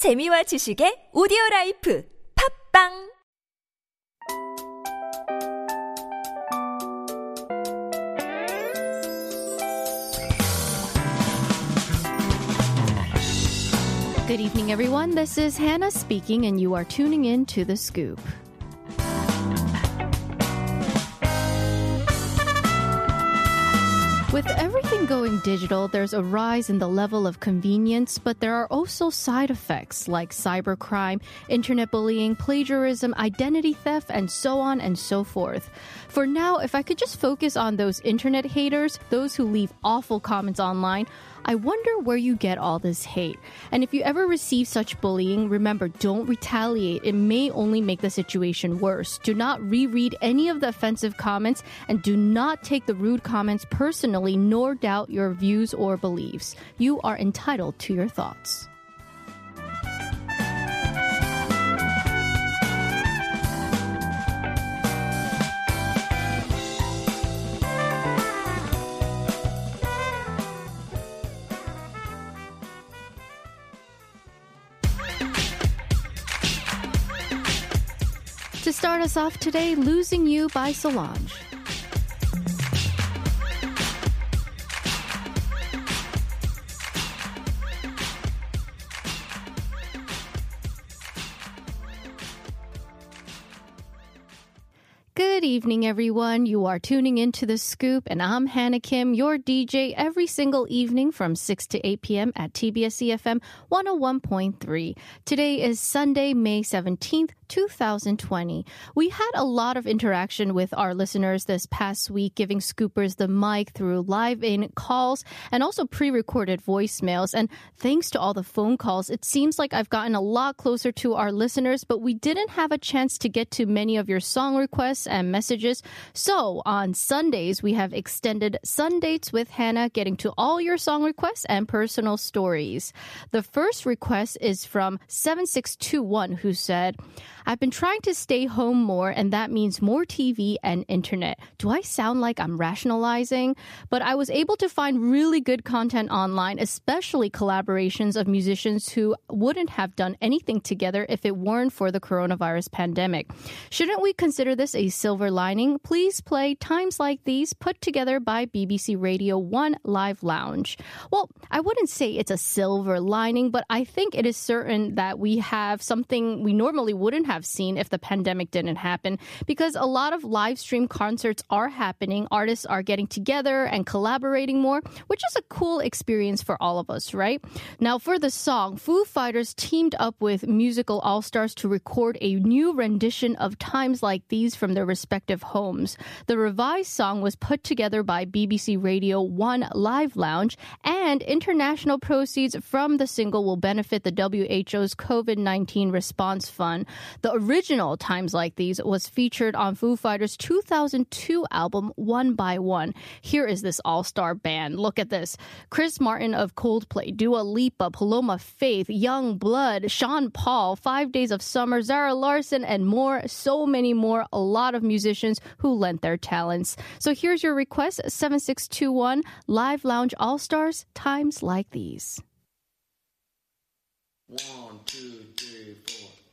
재미와 지식의 오디오 라이프 팝빵 Good evening, everyone. This is Hannah speaking, and you are tuning in to The Scoop. With everything going digital, there's a rise in the level of convenience, but there are also side effects like cybercrime, internet bullying, plagiarism, identity theft, and so on and so forth. For now, if I could just focus on those internet haters, those who leave awful comments online, I wonder where you get all this hate. And if you ever receive such bullying, remember don't retaliate. It may only make the situation worse. Do not reread any of the offensive comments and do not take the rude comments personally nor doubt your views or beliefs. You are entitled to your thoughts. To start us off today, Losing You by Solange. Evening, everyone. You are tuning into The Scoop, and I'm Hannah Kim, your DJ, every single evening from 6 to 8 p.m. at TBS EFM 101.3. Today is Sunday, May 17th, 2020. We had a lot of interaction with our listeners this past week, giving scoopers the mic through live in calls and also pre recorded voicemails. And thanks to all the phone calls, it seems like I've gotten a lot closer to our listeners, but we didn't have a chance to get to many of your song requests and messages. So on Sundays, we have extended Sundates with Hannah, getting to all your song requests and personal stories. The first request is from 7621, who said, I've been trying to stay home more, and that means more TV and internet. Do I sound like I'm rationalizing? But I was able to find really good content online, especially collaborations of musicians who wouldn't have done anything together if it weren't for the coronavirus pandemic. Shouldn't we consider this a silver lining? Please play Times Like These put together by BBC Radio 1 Live Lounge. Well, I wouldn't say it's a silver lining, but I think it is certain that we have something we normally wouldn't have seen if the pandemic didn't happen because a lot of live stream concerts are happening. Artists are getting together and collaborating more, which is a cool experience for all of us, right? Now, for the song, Foo Fighters teamed up with musical all stars to record a new rendition of Times Like These from their respective homes. The revised song was put together by BBC Radio 1 Live Lounge, and international proceeds from the single will benefit the WHO's COVID 19 response fund. The original Times Like These was featured on Foo Fighters' 2002 album One by One. Here is this all star band. Look at this Chris Martin of Coldplay, Dua Lipa, Paloma Faith, Yungblud, Sean Paul, Five Days of Summer, Zara Larsson, and more. So many more. A lot of musicians who lent their talents. So here's your request 7621 Live Lounge All Stars, Times Like These. One, two, three, four.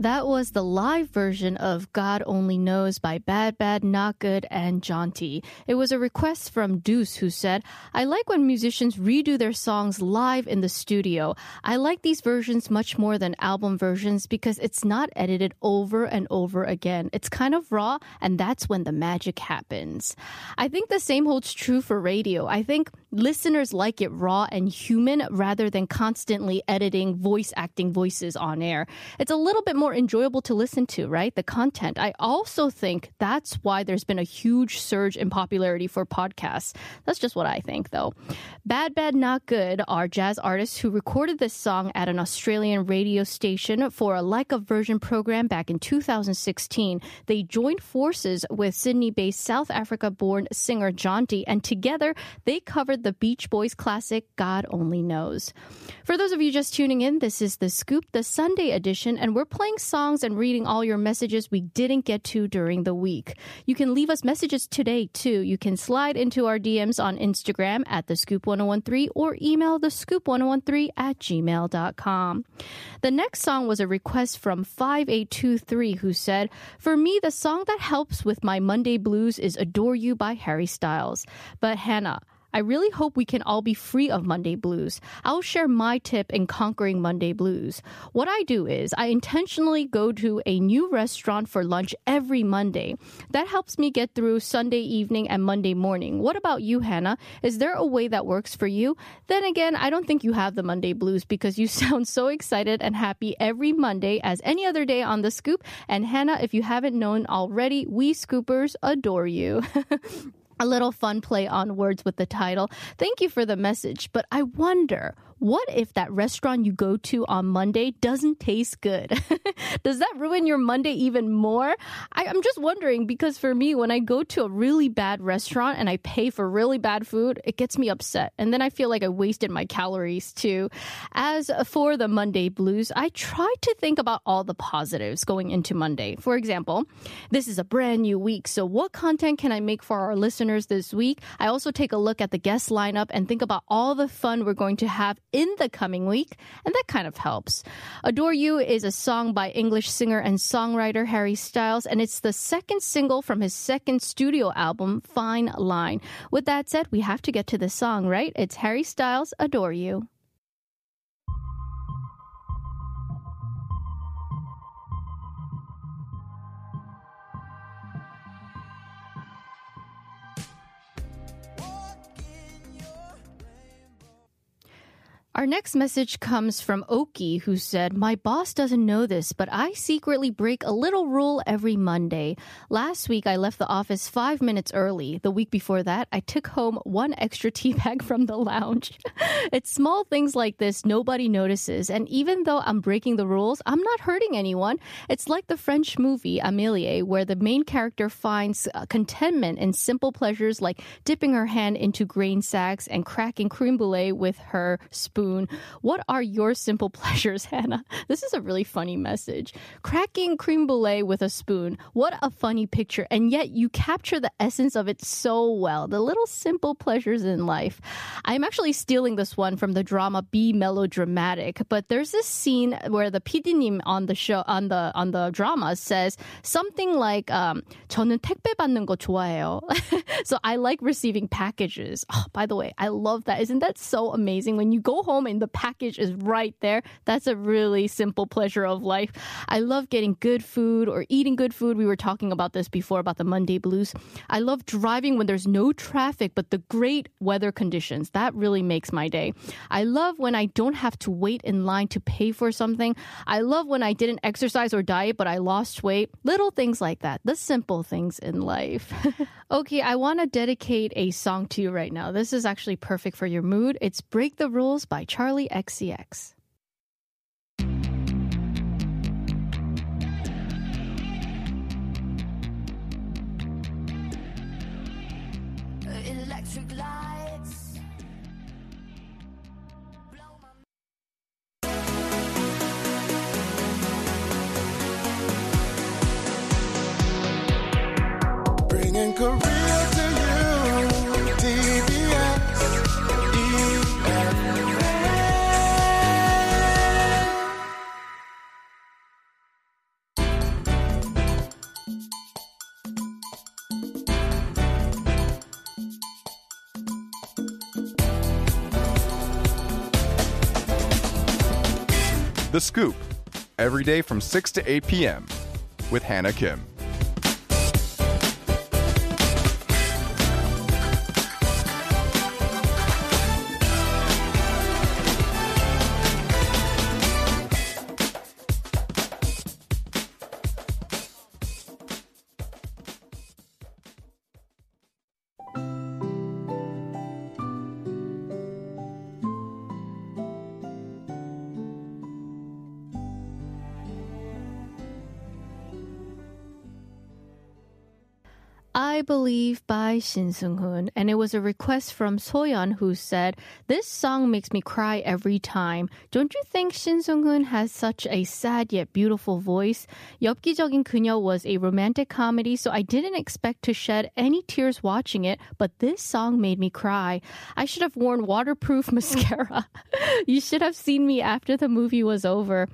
That was the live version of God Only Knows by Bad Bad Not Good and Jonti. It was a request from Deuce who said, I like when musicians redo their songs live in the studio. I like these versions much more than album versions because it's not edited over and over again. It's kind of raw and that's when the magic happens. I think the same holds true for radio. I think Listeners like it raw and human rather than constantly editing voice acting voices on air. It's a little bit more enjoyable to listen to, right? The content. I also think that's why there's been a huge surge in popularity for podcasts. That's just what I think, though. Bad Bad Not Good are jazz artists who recorded this song at an Australian radio station for a like a version program back in 2016. They joined forces with Sydney based South Africa born singer Jonti, and together they covered the Beach Boys classic God Only Knows. For those of you just tuning in, this is The Scoop, the Sunday edition, and we're playing songs and reading all your messages we didn't get to during the week. You can leave us messages today too. You can slide into our DMs on Instagram at The Scoop 1013 or email The Scoop 1013 at gmail.com. The next song was a request from 5823 who said, For me, the song that helps with my Monday blues is Adore You by Harry Styles. But Hannah, I really hope we can all be free of Monday blues. I'll share my tip in conquering Monday blues. What I do is I intentionally go to a new restaurant for lunch every Monday. That helps me get through Sunday evening and Monday morning. What about you, Hannah? Is there a way that works for you? Then again, I don't think you have the Monday blues because you sound so excited and happy every Monday as any other day on the scoop. And Hannah, if you haven't known already, we scoopers adore you. a little fun play on words with the title. Thank you for the message, but I wonder what if that restaurant you go to on Monday doesn't taste good? Does that ruin your Monday even more? I, am just wondering because for me, when I go to a really bad restaurant and I pay for really bad food, it gets me upset. And then I feel like I wasted my calories too. As for the Monday blues, I try to think about all the positives going into Monday. For example, this is a brand new week. So what content can I make for our listeners this week? I also take a look at the guest lineup and think about all the fun we're going to have in the coming week, and that kind of helps. Adore You is a song by English singer and songwriter Harry Styles, and it's the second single from his second studio album, Fine Line. With that said, we have to get to the song, right? It's Harry Styles' Adore You. Our next message comes from Oki, who said, My boss doesn't know this, but I secretly break a little rule every Monday. Last week, I left the office five minutes early. The week before that, I took home one extra tea bag from the lounge. it's small things like this nobody notices. And even though I'm breaking the rules, I'm not hurting anyone. It's like the French movie Amélie, where the main character finds uh, contentment in simple pleasures like dipping her hand into grain sacks and cracking creme brulee with her spoon spoon. What are your simple pleasures, Hannah? This is a really funny message. Cracking creme brulee with a spoon. What a funny picture. And yet you capture the essence of it so well. The little simple pleasures in life. I'm actually stealing this one from the drama Be Melodramatic, but there's this scene where the PD님 on the show, on the, on the drama says something like, um, 저는 택배 받는 거 좋아해요. so I like receiving packages. Oh, by the way, I love that. Isn't that so amazing? When you go home and the package is right there. That's a really simple pleasure of life. I love getting good food or eating good food. We were talking about this before about the Monday blues. I love driving when there's no traffic, but the great weather conditions. That really makes my day. I love when I don't have to wait in line to pay for something. I love when I didn't exercise or diet, but I lost weight. Little things like that. The simple things in life. okay, I want to dedicate a song to you right now. This is actually perfect for your mood. It's Break the Rules by Charli XCX. Electric lights. Bringing Korea The Scoop, every day from 6 to 8 p.m. with Hannah Kim. Believe by Shin Sung-hoon. And it was a request from Soyeon who said, This song makes me cry every time. Don't you think Shin Sung-hoon has such a sad yet beautiful voice? 엽기적인 그녀 was a romantic comedy, so I didn't expect to shed any tears watching it, but this song made me cry. I should have worn waterproof mascara. you should have seen me after the movie was over.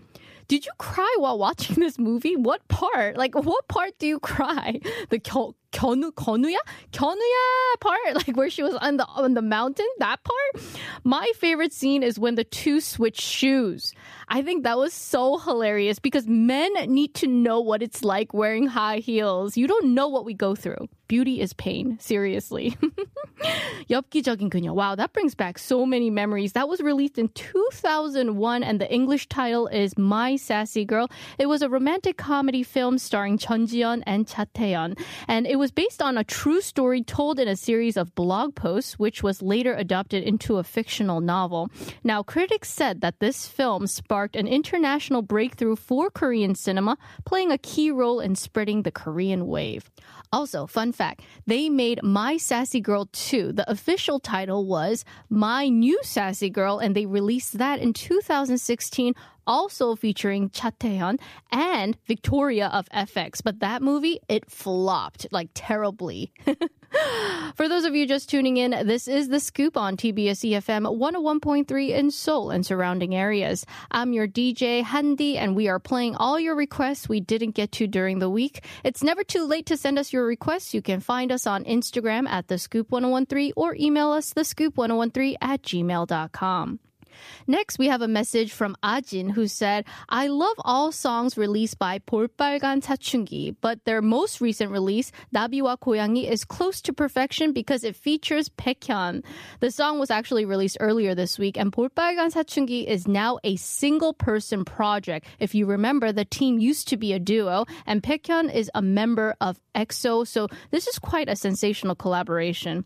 Did you cry while watching this movie? What part? Like, what part do you cry? The 겨, 견우, 견우야? 견우야 part? Like, where she was on the, on the mountain? That part? My favorite scene is when the two switch shoes. I think that was so hilarious because men need to know what it's like wearing high heels. You don't know what we go through. Beauty is pain. Seriously. 엽기적인 그녀. Wow, that brings back so many memories. That was released in 2001 and the English title is My Sassy Girl. It was a romantic comedy film starring Chun Ji-yeon and Cha Tae-yeon. And it was based on a true story told in a series of blog posts, which was later adopted into a fictional novel. Now, critics said that this film sparked an international breakthrough for Korean cinema, playing a key role in spreading the Korean wave. Also, fun fact, they made My Sassy Girl 2. The official title was My New Sassy Girl, and they released that in 2016, also featuring Cha Tae-hyun and Victoria of FX. But that movie, it flopped like terribly. For those of you just tuning in, this is The Scoop on TBS EFM 101.3 in Seoul and surrounding areas. I'm your DJ, Handy, and we are playing all your requests we didn't get to during the week. It's never too late to send us your requests. You can find us on Instagram at The Scoop 1013 or email us thescoop1013 at gmail.com. Next, we have a message from Ajin who said, I love all songs released by 볼빨간 사춘기, but their most recent release, 나비와 고양이, is close to perfection because it features Baekhyun. The song was actually released earlier this week, and 볼빨간 사춘기 is now a single person project. If you remember, the team used to be a duo, and Baekhyun is a member of EXO, so this is quite a sensational collaboration.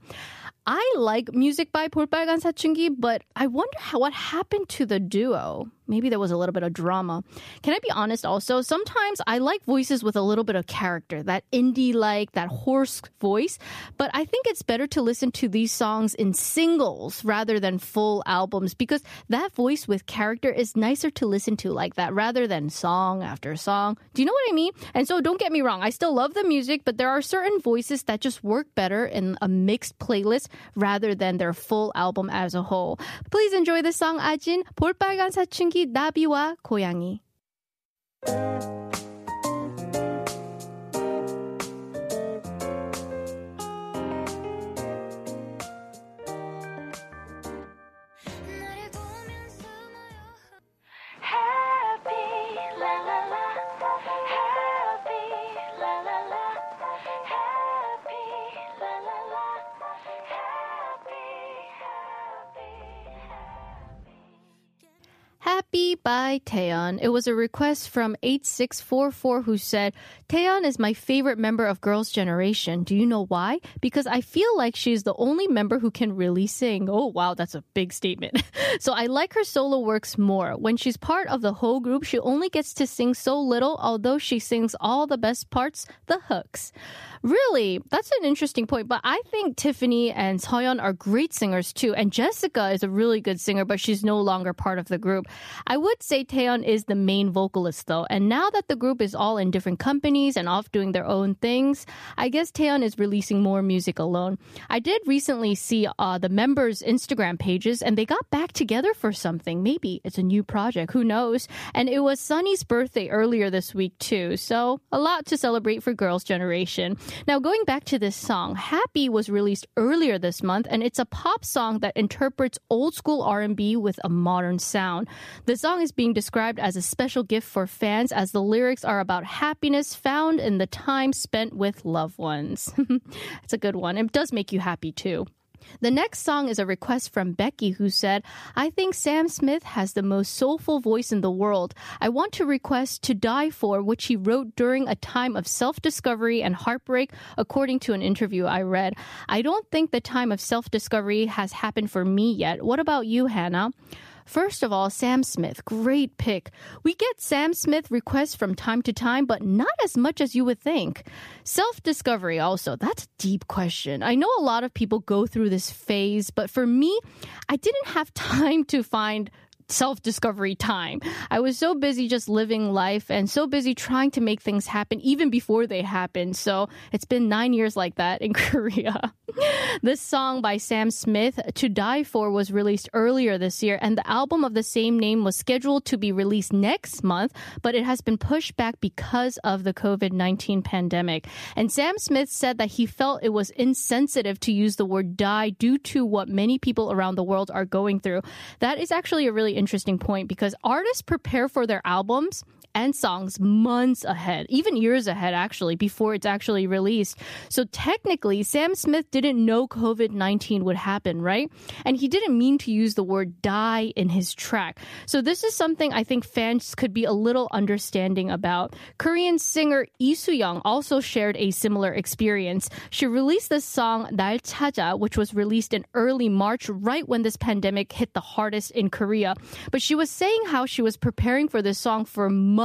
I like music by Purbagan Satungi, but I wonder how, what happened to the duo Maybe there was a little bit of drama. Can I be honest also? Sometimes I like voices with a little bit of character, that indie like, that hoarse voice, but I think it's better to listen to these songs in singles rather than full albums because that voice with character is nicer to listen to like that rather than song after song. Do you know what I mean? And so don't get me wrong, I still love the music, but there are certain voices that just work better in a mixed playlist rather than their full album as a whole. Please enjoy the song 아진 볼빨간 사춘기 나비와 고양이. By Taeyeon. It was a request from 8644 who said, Taeyeon is my favorite member of Girls' Generation. Do you know why? Because I feel like she's the only member who can really sing. Oh, wow, that's a big statement. so I like her solo works more. When she's part of the whole group, she only gets to sing so little, although she sings all the best parts, the hooks. Really, that's an interesting point. But I think Tiffany and Seohyun are great singers too. And Jessica is a really good singer, but she's no longer part of the group. I would say Taeyeon is the main vocalist though. And now that the group is all in different companies and off doing their own things, I guess Taeyeon is releasing more music alone. I did recently see uh, the members' Instagram pages and they got back together for something. Maybe it's a new project. Who knows? And it was Sunny's birthday earlier this week too. So a lot to celebrate for Girls' Generation. Now, going back to this song, Happy was released earlier this month, and it's a pop song that interprets old school R&B with a modern sound. The song is being described as a special gift for fans as the lyrics are about happiness found in the time spent with loved ones. it's a good one. It does make you happy too. The next song is a request from Becky who said, I think Sam Smith has the most soulful voice in the world. I want to request To Die For, which he wrote during a time of self discovery and heartbreak, according to an interview I read. I don't think the time of self discovery has happened for me yet. What about you, Hannah? First of all, Sam Smith, great pick. We get Sam Smith requests from time to time, but not as much as you would think. Self discovery, also, that's a deep question. I know a lot of people go through this phase, but for me, I didn't have time to find self discovery time. I was so busy just living life and so busy trying to make things happen even before they happened. So it's been nine years like that in Korea. this song by Sam Smith, To Die For, was released earlier this year, and the album of the same name was scheduled to be released next month, but it has been pushed back because of the COVID 19 pandemic. And Sam Smith said that he felt it was insensitive to use the word die due to what many people around the world are going through. That is actually a really interesting point because artists prepare for their albums and songs months ahead, even years ahead, actually, before it's actually released. So technically, Sam Smith didn't know COVID 19 would happen, right? And he didn't mean to use the word die in his track. So this is something I think fans could be a little understanding about. Korean singer Lee Soo-young also shared a similar experience. She released the song 날 찾아, which was released in early March, right when this pandemic hit the hardest in Korea. But she was saying how she was preparing for this song for months.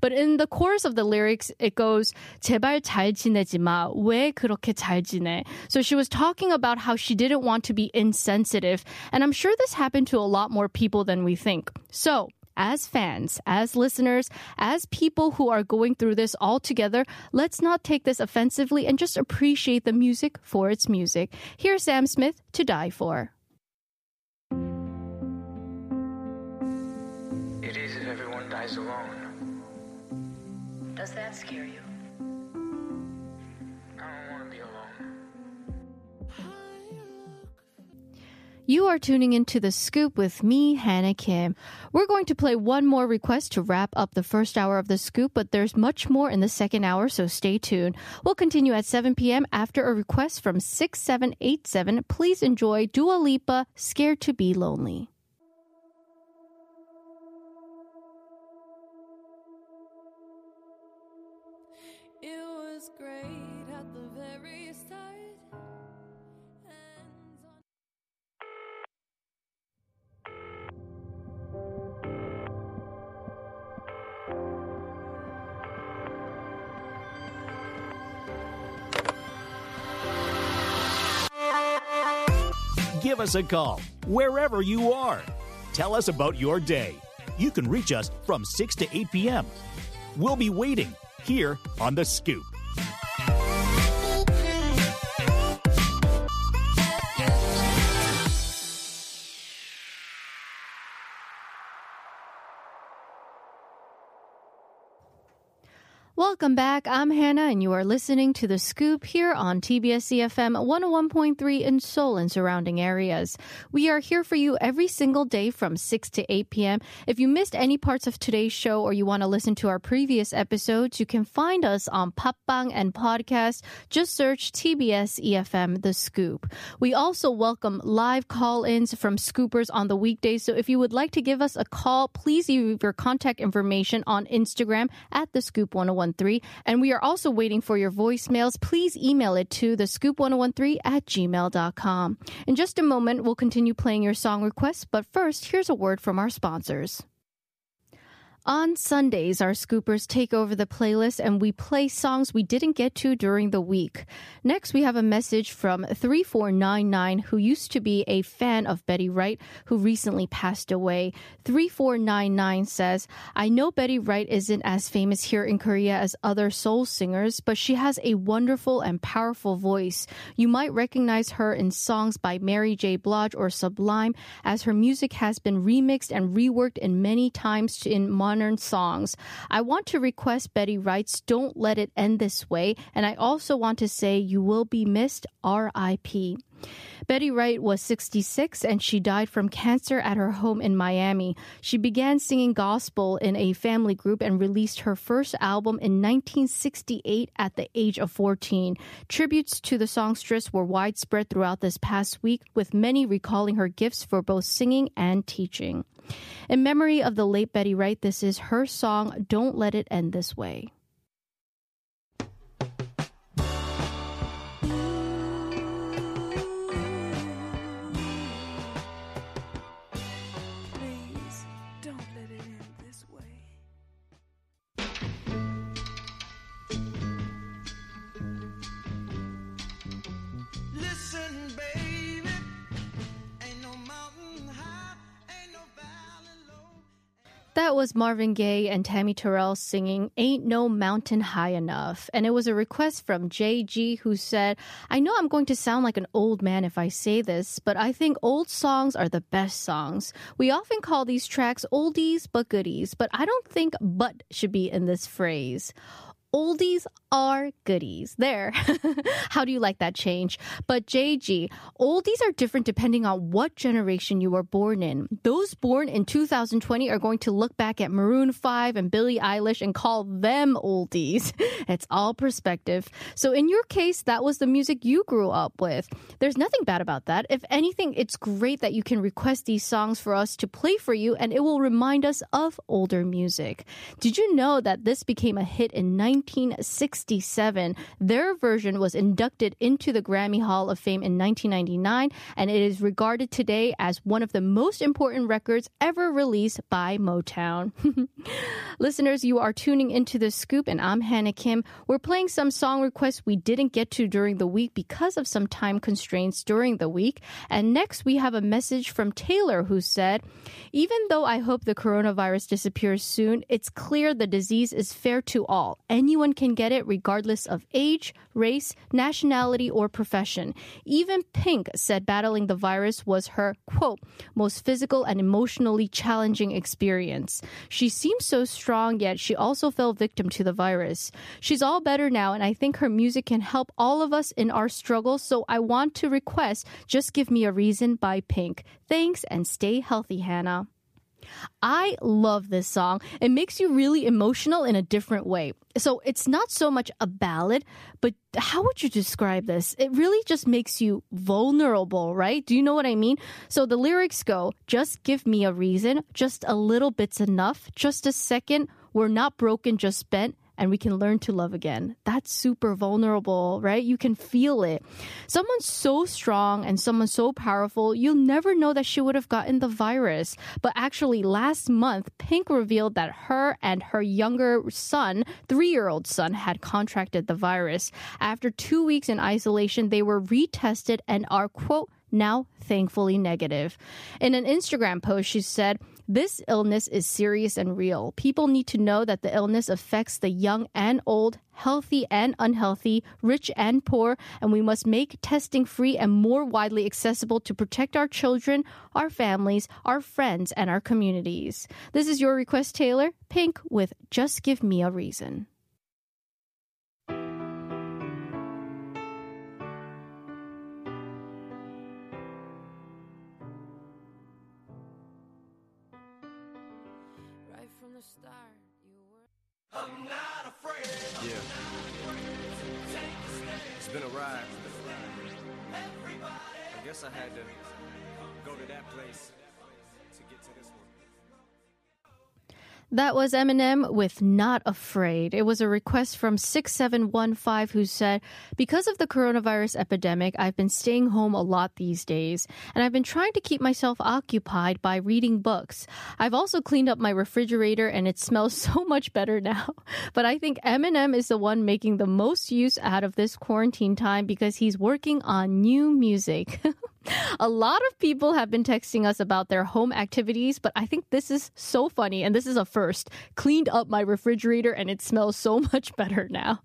But in the chorus of the lyrics, it goes, 제발 잘 지내지 마. 왜 그렇게 잘 지내? So she was talking about how she didn't want to be insensitive. And I'm sure this happened to a lot more people than we think. So, as fans, as listeners, as people who are going through this all together, let's not take this offensively and just appreciate the music for its music. Here's Sam Smith to die for. Does that scare you? I don't want to be alone. You are tuning into The Scoop with me, Hannah Kim. We're going to play one more request to wrap up the first hour of The Scoop, but there's much more in the second hour, so stay tuned. We'll continue at 7 p.m. after a request from 6787. Please enjoy Dua Lipa, Scared to Be Lonely. Give us a call wherever you are. Tell us about your day. You can reach us from 6 to 8 p.m. We'll be waiting here on The Scoop. Welcome back. I'm Hannah, and you are listening to The Scoop here on TBS EFM 101.3 in Seoul and surrounding areas. We are here for you every single day from 6 to 8 p.m. If you missed any parts of today's show or you want to listen to our previous episodes, you can find us on Papbang and podcast. Just search TBS EFM The Scoop. We also welcome live call-ins from scoopers on the weekdays. So if you would like to give us a call, please leave your contact information on Instagram at The Scoop 1013. And we are also waiting for your voicemails. Please email it to the scoop1013 at gmail.com. In just a moment, we'll continue playing your song requests, but first, here's a word from our sponsors. On Sundays, our scoopers take over the playlist and we play songs we didn't get to during the week. Next, we have a message from 3499 who used to be a fan of Betty Wright who recently passed away. 3499 says, I know Betty Wright isn't as famous here in Korea as other soul singers, but she has a wonderful and powerful voice. You might recognize her in songs by Mary J. Blige or Sublime as her music has been remixed and reworked in many times in modern songs. I want to request Betty Wright's Don't Let It End This Way, and I also want to say you will be missed, R.I.P. Betty Wright was 66 and she died from cancer at her home in Miami. She began singing gospel in a family group and released her first album in 1968 at the age of 14. Tributes to the songstress were widespread throughout this past week, with many recalling her gifts for both singing and teaching. In memory of the late Betty Wright, this is her song, Don't Let It End This Way. That was Marvin Gaye and Tammy Terrell singing Ain't No Mountain High Enough. And it was a request from JG who said, I know I'm going to sound like an old man if I say this, but I think old songs are the best songs. We often call these tracks oldies but goodies, but I don't think but should be in this phrase. Oldies are goodies. There. How do you like that change? But JG, oldies are different depending on what generation you were born in. Those born in 2020 are going to look back at Maroon 5 and Billie Eilish and call them oldies. It's all perspective. So in your case, that was the music you grew up with. There's nothing bad about that. If anything, it's great that you can request these songs for us to play for you and it will remind us of older music. Did you know that this became a hit in 1967? Their version was inducted into the Grammy Hall of Fame in 1999 and it is regarded today as one of the most important records ever released by Motown. Listeners, you are tuning into the scoop and I'm Hannah Kim. We're playing some song requests we didn't get to during the week because of some time constraints during the week. And next we have a message from Taylor who said, even though I hope the coronavirus disappears soon, it's clear the disease is fair to all. Anyone can get it regardless of age, race, nationality, or profession. Even Pink said battling the virus was her, quote, most physical and emotionally challenging experience. She seems so strong, yet she also fell victim to the virus. She's all better now, and I think her music can help all of us in our struggles. So I want to request Just Give Me a Reason by Pink. Thanks and stay healthy, Hannah. I love this song. It makes you really emotional in a different way. So it's not so much a ballad, but how would you describe this? It really just makes you vulnerable, right? Do you know what I mean? So the lyrics go, just give me a reason, just a little bit's enough, just a second, we're not broken, just bent and we can learn to love again. That's super vulnerable, right? You can feel it. Someone so strong and someone so powerful, you'll never know that she would have gotten the virus. But actually, last month, Pink revealed that her and her younger son, three year old son, had contracted the virus. After two weeks in isolation, they were retested and are, quote, now thankfully negative. In an Instagram post, she said, This illness is serious and real. People need to know that the illness affects the young and old, healthy and unhealthy, rich and poor, and we must make testing free and more widely accessible to protect our children, our families, our friends, and our communities. This is your request, Taylor. Pink with Just Give Me a Reason. Yeah. It's been a ride. I guess I had to go to that place That was Eminem with Not Afraid. It was a request from 6715 who said, Because of the coronavirus epidemic, I've been staying home a lot these days, and I've been trying to keep myself occupied by reading books. I've also cleaned up my refrigerator and it smells so much better now. But I think Eminem is the one making the most use out of this quarantine time because he's working on new music. A lot of people have been texting us about their home activities, but I think this is so funny and this is a first. Cleaned up my refrigerator and it smells so much better now.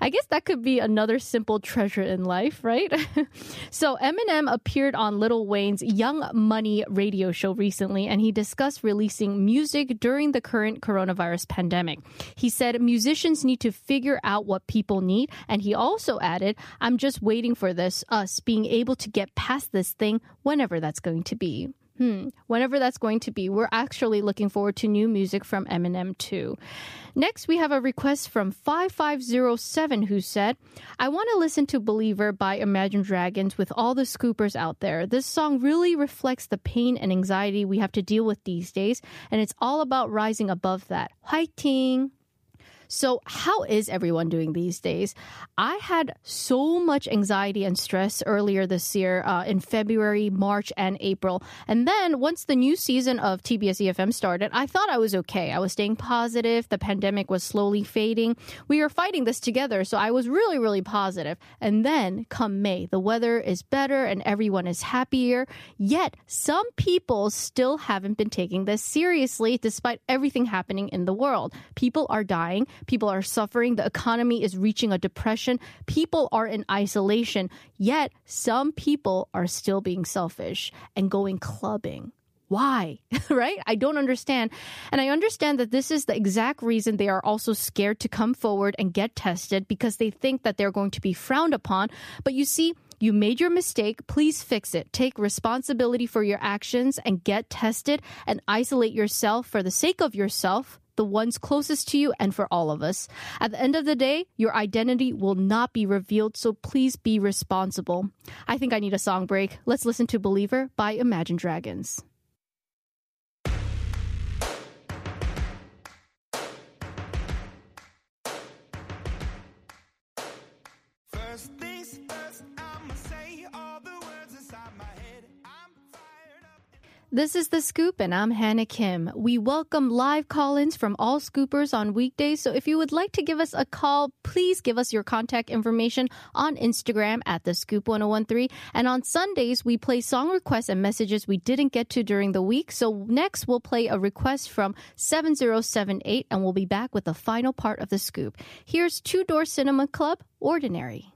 I guess that could be another simple treasure in life, right? so Eminem appeared on Lil Wayne's Young Money radio show recently and he discussed releasing music during the current coronavirus pandemic. He said musicians need to figure out what people need and he also added, I'm just waiting for this us being able to get past this thing whenever that's going to be. Hmm. Whenever that's going to be, we're actually looking forward to new music from Eminem too. Next, we have a request from 5507 who said, I want to listen to Believer by Imagine Dragons with all the scoopers out there. This song really reflects the pain and anxiety we have to deal with these days, and it's all about rising above that. Fighting! So, how is everyone doing these days? I had so much anxiety and stress earlier this year uh, in February, March, and April. And then once the new season of TBS EFM started, I thought I was okay. I was staying positive. The pandemic was slowly fading. We were fighting this together. So, I was really, really positive. And then come May, the weather is better and everyone is happier. Yet, some people still haven't been taking this seriously despite everything happening in the world. People are dying. People are suffering. The economy is reaching a depression. People are in isolation. Yet some people are still being selfish and going clubbing. Why? right? I don't understand. And I understand that this is the exact reason they are also scared to come forward and get tested because they think that they're going to be frowned upon. But you see, you made your mistake. Please fix it. Take responsibility for your actions and get tested and isolate yourself for the sake of yourself, the ones closest to you, and for all of us. At the end of the day, your identity will not be revealed, so please be responsible. I think I need a song break. Let's listen to Believer by Imagine Dragons. This is The Scoop, and I'm Hannah Kim. We welcome live call ins from all scoopers on weekdays. So if you would like to give us a call, please give us your contact information on Instagram at The Scoop 1013. And on Sundays, we play song requests and messages we didn't get to during the week. So next, we'll play a request from 7078, and we'll be back with the final part of The Scoop. Here's Two Door Cinema Club, Ordinary.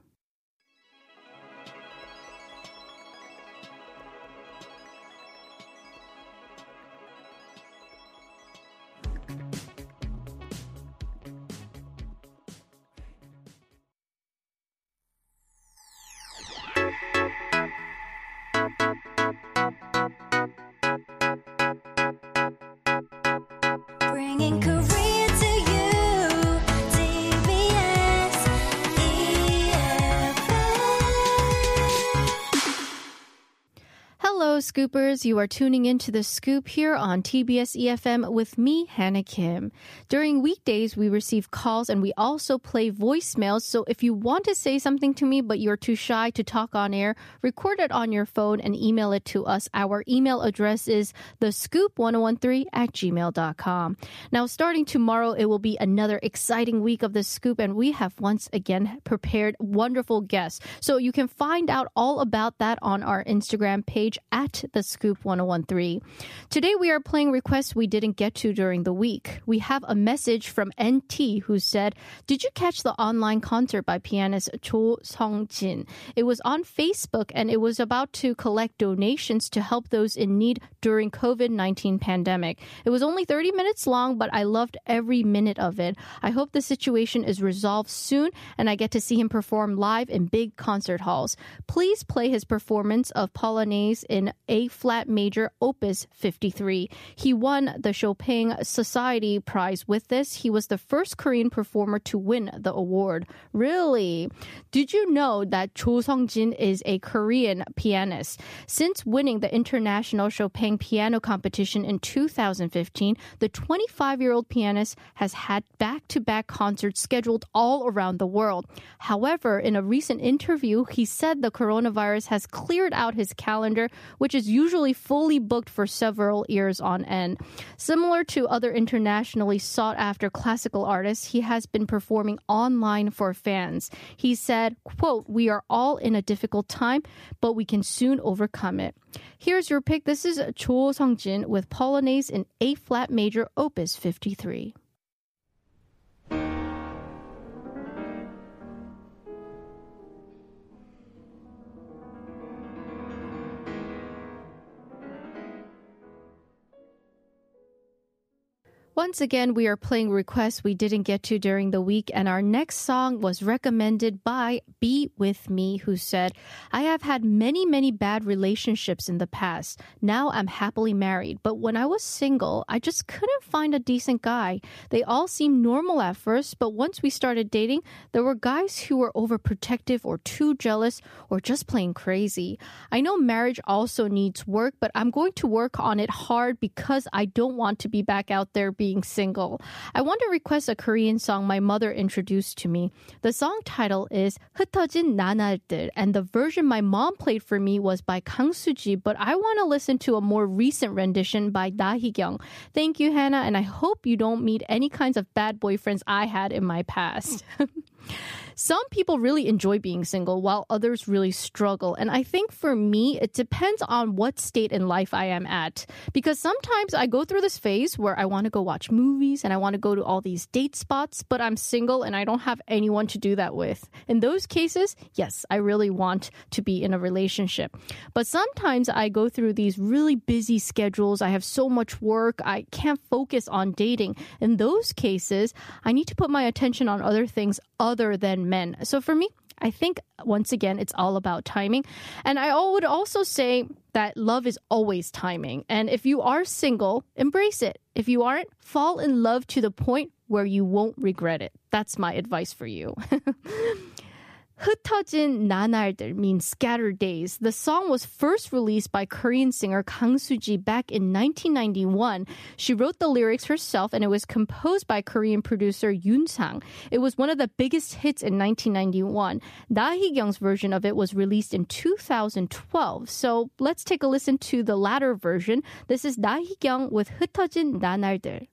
Scoopers. You are tuning in to the Scoop here on TBS EFM with me, Hannah Kim. During weekdays, we receive calls and we also play voicemails. So if you want to say something to me, but you're too shy to talk on air, record it on your phone and email it to us. Our email address is thescoop1013 at gmail.com. Now, starting tomorrow, it will be another exciting week of the Scoop, and we have once again prepared wonderful guests. So you can find out all about that on our Instagram page at the Scoop 1013. Today we are playing requests we didn't get to during the week. We have a message from NT who said, Did you catch the online concert by pianist Cho Sung-jin? It was on Facebook and it was about to collect donations to help those in need during COVID-19 pandemic. It was only 30 minutes long, but I loved every minute of it. I hope the situation is resolved soon and I get to see him perform live in big concert halls. Please play his performance of Polonaise in A flat major opus 53. He won the Chopin Society Prize with this. He was the first Korean performer to win the award. Really? Did you know that Cho Sung-jin is a Korean pianist? Since winning the International Chopin Piano Competition in 2015, the 25-year-old pianist has had back-to-back concerts scheduled all around the world. However, in a recent interview, he said the coronavirus has cleared out his calendar, which is usually fully booked for several years on end. Similar to other internationally sought after classical artists, he has been performing online for fans. He said, quote, We are all in a difficult time, but we can soon overcome it. Here's your pick. This is Cho Sung-jin with Polonaise in A flat major opus 53. Once again, we are playing requests we didn't get to during the week, and our next song was recommended by Be With Me, who said, I have had many, many bad relationships in the past. Now I'm happily married, but when I was single, I just couldn't find a decent guy. They all seemed normal at first, but once we started dating, there were guys who were overprotective or too jealous or just plain crazy. I know marriage also needs work, but I'm going to work on it hard because I don't want to be back out there being being single. I want to request a Korean song my mother introduced to me. The song title is 흩어진 나날들, and the version my mom played for me was by Kang Soo-ji, but I want to listen to a more recent rendition by Da Hee-kyung. Thank you, Hannah, and I hope you don't meet any kinds of bad boyfriends I had in my past. Some people really enjoy being single while others really struggle. And I think for me, it depends on what state in life I am at. Because sometimes I go through this phase where I want to go watch movies and I want to go to all these date spots, but I'm single and I don't have anyone to do that with. In those cases, yes, I really want to be in a relationship. But sometimes I go through these really busy schedules. I have so much work. I can't focus on dating. In those cases, I need to put my attention on other things other than men. So for me, I think once again, it's all about timing. And I would also say that love is always timing. And if you are single, embrace it. If you aren't, fall in love to the point where you won't regret it. That's my advice for you. 흩어진 나날들 means scattered days. The song was first released by Korean singer Kang Soo-ji back in 1991. She wrote the lyrics herself and it was composed by Korean producer Yoon Sang. It was one of the biggest hits in 1991. Da Hee-kyung's version of it was released in 2012. So let's take a listen to the latter version. This is Da Hee-kyung with 흩어진 나날들.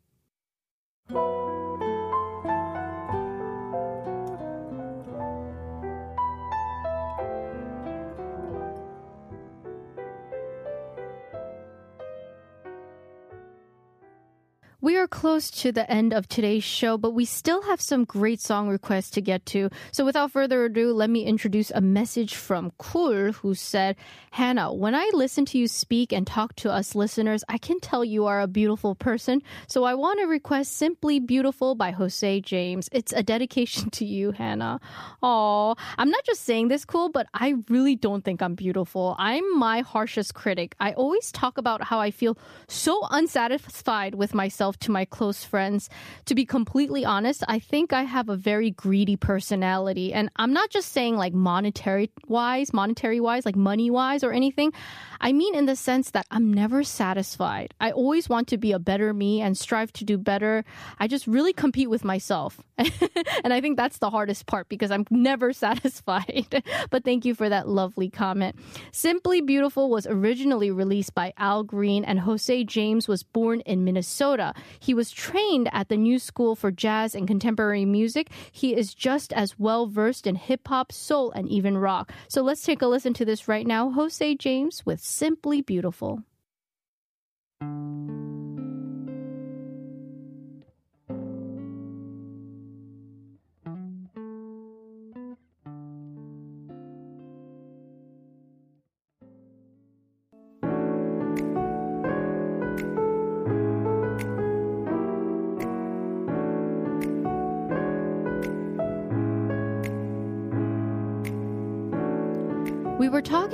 We are close to the end of today's show, but we still have some great song requests to get to. So without further ado, let me introduce a message from Cool who said, Hanna, when I listen to you speak and talk to us listeners, I can tell you are a beautiful person. So I want to request Simply Beautiful by Jose James. It's a dedication to you, Hanna. Oh, I'm not just saying this cool, but I really don't think I'm beautiful. I'm my harshest critic. I always talk about how I feel so unsatisfied with myself to my close friends. To be completely honest, I think I have a very greedy personality. And I'm not just saying like monetary wise, monetary wise, like money wise or anything. I mean in the sense that I'm never satisfied. I always want to be a better me and strive to do better. I just really compete with myself. and I think that's the hardest part because I'm never satisfied. but thank you for that lovely comment. Simply Beautiful was originally released by Al Green and Jose James was born in Minnesota. He was trained at the New School for Jazz and Contemporary Music. He is just as well versed in hip hop, soul, and even rock. So let's take a listen to this right now. Jose James with Simply Beautiful.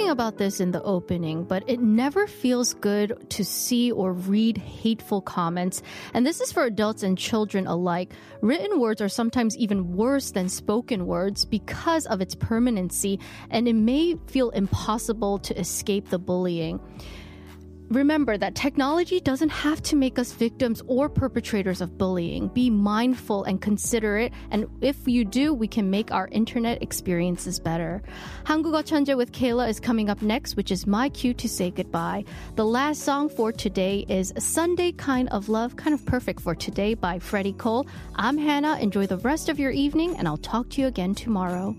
Talking about this in the opening, but it never feels good to see or read hateful comments. And this is for adults and children alike. Written words are sometimes even worse than spoken words because of its permanency, and it may feel impossible to escape the bullying. Remember that technology doesn't have to make us victims or perpetrators of bullying. Be mindful and considerate, and if you do, we can make our internet experiences better. 한국어 천재 with Kayla is coming up next, which is my cue to say goodbye. The last song for today is Sunday Kind of Love, kind of perfect for today by Freddie Cole. I'm Hanna. Enjoy the rest of your evening, and I'll talk to you again tomorrow.